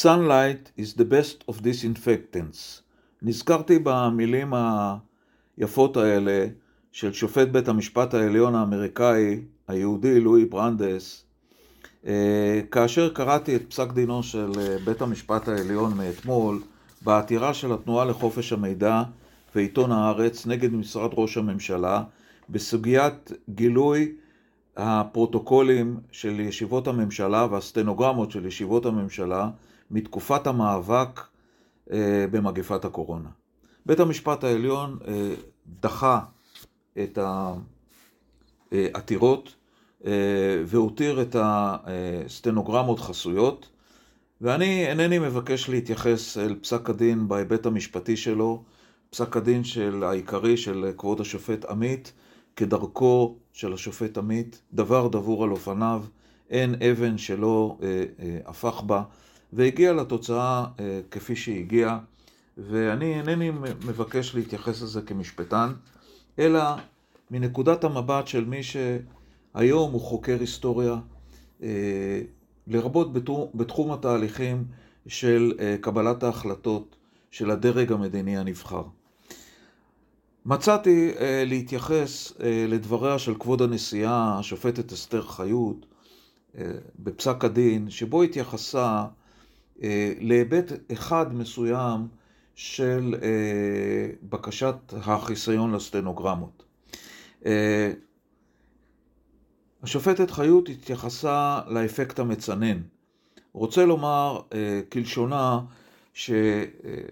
Sunlight is the best of disinfectants. נזכרתי במילים היפות האלה של שופט בית המשפט העליון האמריקאי, היהודי לואי ברנדס, אה, כאשר קראתי את פסק דינו של אה, בית המשפט העליון מאתמול בעתירה של התנועה לחופש המידע ועיתון הארץ נגד משרד ראש הממשלה בסוגיית גילוי הפרוטוקולים של ישיבות הממשלה והסטנוגרמות של ישיבות הממשלה מתקופת המאבק אה, במגפת הקורונה. בית המשפט העליון אה, דחה את העתירות אה, והותיר את הסטנוגרמות חסויות, ואני אינני מבקש להתייחס אל פסק הדין בהיבט המשפטי שלו, פסק הדין של העיקרי של כבוד השופט עמית, כדרכו של השופט עמית, דבר דבור על אופניו, אין אבן שלא אה, אה, הפך בה, והגיע לתוצאה אה, כפי שהגיעה, ואני אינני מבקש להתייחס לזה כמשפטן, אלא מנקודת המבט של מי שהיום הוא חוקר היסטוריה, אה, לרבות בתחום התהליכים של אה, קבלת ההחלטות של הדרג המדיני הנבחר. מצאתי אה, להתייחס אה, לדבריה של כבוד הנשיאה, השופטת אסתר חיות, אה, בפסק הדין, שבו התייחסה להיבט אחד מסוים של אה, בקשת החיסיון לסטנוגרמות. אה, השופטת חיות התייחסה לאפקט המצנן. רוצה לומר אה, כלשונה ש... אה,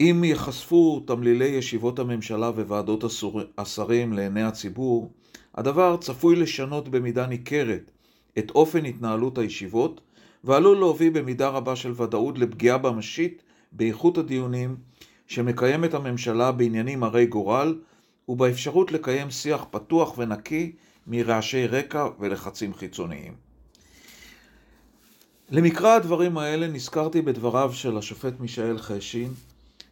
אם ייחשפו תמלילי ישיבות הממשלה וועדות השרים לעיני הציבור, הדבר צפוי לשנות במידה ניכרת את אופן התנהלות הישיבות, ועלול להוביל במידה רבה של ודאות לפגיעה ממשית באיכות הדיונים שמקיימת הממשלה בעניינים הרי גורל, ובאפשרות לקיים שיח פתוח ונקי מרעשי רקע ולחצים חיצוניים. למקרא הדברים האלה נזכרתי בדבריו של השופט מישאל חשין,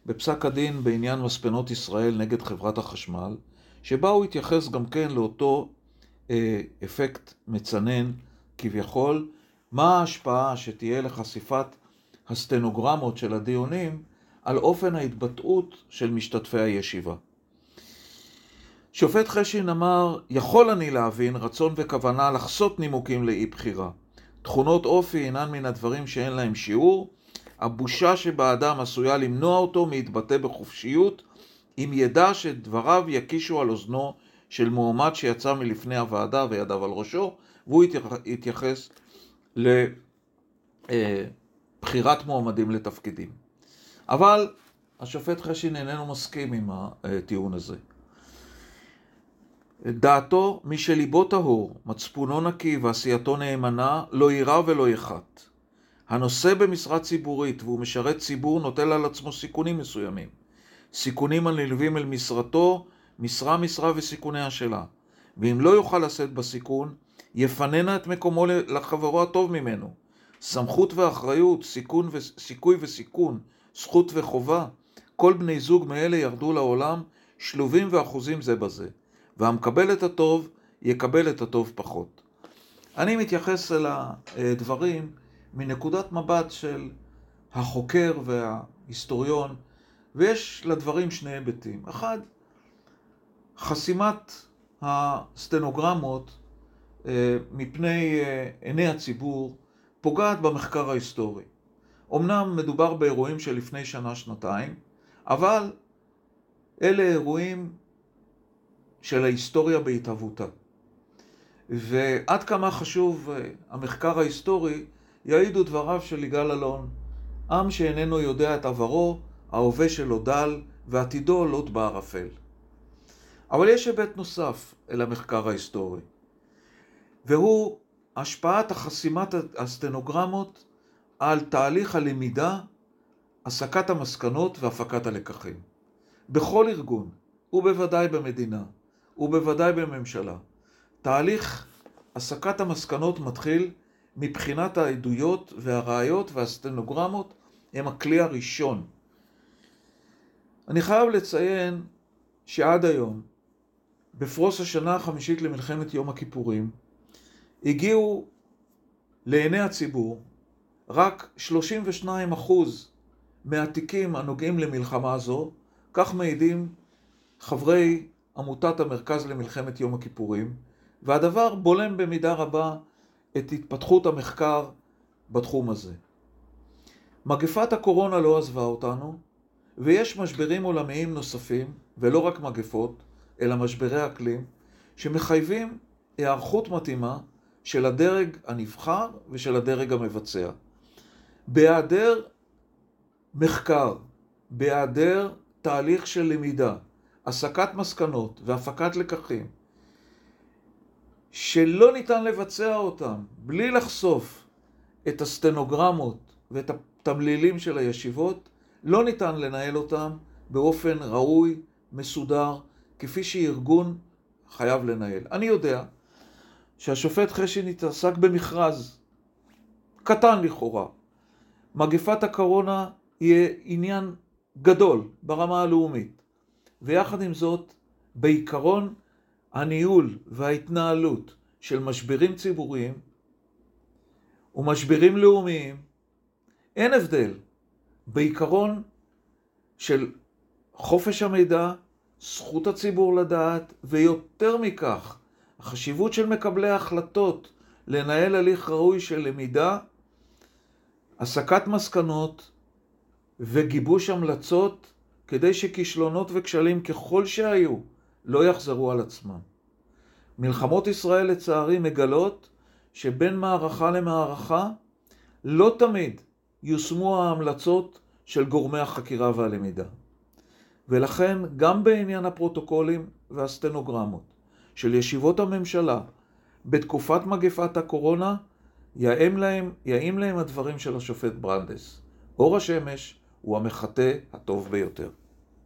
בפסק הדין בעניין מספנות ישראל נגד חברת החשמל, שבה הוא התייחס גם כן לאותו אה, אפקט מצנן כביכול, מה ההשפעה שתהיה לחשיפת הסטנוגרמות של הדיונים על אופן ההתבטאות של משתתפי הישיבה. שופט חשין אמר, יכול אני להבין רצון וכוונה לחסות נימוקים לאי בחירה. תכונות אופי אינן מן הדברים שאין להם שיעור, הבושה שבאדם עשויה למנוע אותו מלהתבטא בחופשיות, אם ידע שדבריו יקישו על אוזנו של מועמד שיצא מלפני הוועדה וידיו על ראשו, והוא התייחס לבחירת מועמדים לתפקידים. אבל השופט חשין איננו מסכים עם הטיעון הזה. דעתו, מי שליבו טהור, מצפונו נקי ועשייתו נאמנה, לא יירא ולא יחת. הנושא במשרה ציבורית והוא משרת ציבור נוטל על עצמו סיכונים מסוימים. סיכונים הנלווים אל משרתו, משרה משרה וסיכוניה שלה. ואם לא יוכל לשאת בסיכון, יפננה את מקומו לחברו הטוב ממנו. סמכות ואחריות, סיכון ו... סיכוי וסיכון, זכות וחובה, כל בני זוג מאלה ירדו לעולם שלובים ואחוזים זה בזה. והמקבל את הטוב, יקבל את הטוב פחות. אני מתייחס אל הדברים מנקודת מבט של החוקר וההיסטוריון, ויש לדברים שני היבטים. אחד, חסימת הסטנוגרמות מפני אה, עיני הציבור פוגעת במחקר ההיסטורי. אמנם מדובר באירועים של לפני שנה-שנתיים, אבל אלה אירועים של ההיסטוריה בהתהוותה. ועד כמה חשוב אה, המחקר ההיסטורי יעידו דבריו של יגאל אלון. עם שאיננו יודע את עברו, ההווה שלו דל, ועתידו לוט בערפל. אבל יש היבט נוסף אל המחקר ההיסטורי, והוא השפעת החסימת הסטנוגרמות על תהליך הלמידה, הסקת המסקנות והפקת הלקחים. בכל ארגון, ובוודאי במדינה, ובוודאי בממשלה, תהליך הסקת המסקנות מתחיל מבחינת העדויות והראיות והסטנוגרמות הם הכלי הראשון. אני חייב לציין שעד היום, בפרוס השנה החמישית למלחמת יום הכיפורים, הגיעו לעיני הציבור רק 32 אחוז מהתיקים הנוגעים למלחמה זו, כך מעידים חברי עמותת המרכז למלחמת יום הכיפורים, והדבר בולם במידה רבה את התפתחות המחקר בתחום הזה. מגפת הקורונה לא עזבה אותנו, ויש משברים עולמיים נוספים, ולא רק מגפות, אלא משברי אקלים, שמחייבים היערכות מתאימה של הדרג הנבחר ושל הדרג המבצע. בהיעדר מחקר, בהיעדר תהליך של למידה, הסקת מסקנות והפקת לקחים, שלא ניתן לבצע אותם בלי לחשוף את הסטנוגרמות ואת התמלילים של הישיבות, לא ניתן לנהל אותם באופן ראוי, מסודר, כפי שארגון חייב לנהל. אני יודע שהשופט חשין התעסק במכרז קטן לכאורה. מגפת הקורונה היא עניין גדול ברמה הלאומית, ויחד עם זאת, בעיקרון הניהול וההתנהלות של משברים ציבוריים ומשברים לאומיים, אין הבדל בעיקרון של חופש המידע, זכות הציבור לדעת, ויותר מכך, החשיבות של מקבלי ההחלטות לנהל הליך ראוי של למידה, הסקת מסקנות וגיבוש המלצות כדי שכישלונות וכשלים ככל שהיו לא יחזרו על עצמם. מלחמות ישראל לצערי מגלות שבין מערכה למערכה לא תמיד יושמו ההמלצות של גורמי החקירה והלמידה. ולכן גם בעניין הפרוטוקולים והסטנוגרמות של ישיבות הממשלה בתקופת מגפת הקורונה, יאים להם, יאים להם הדברים של השופט ברנדס. אור השמש הוא המחטא הטוב ביותר.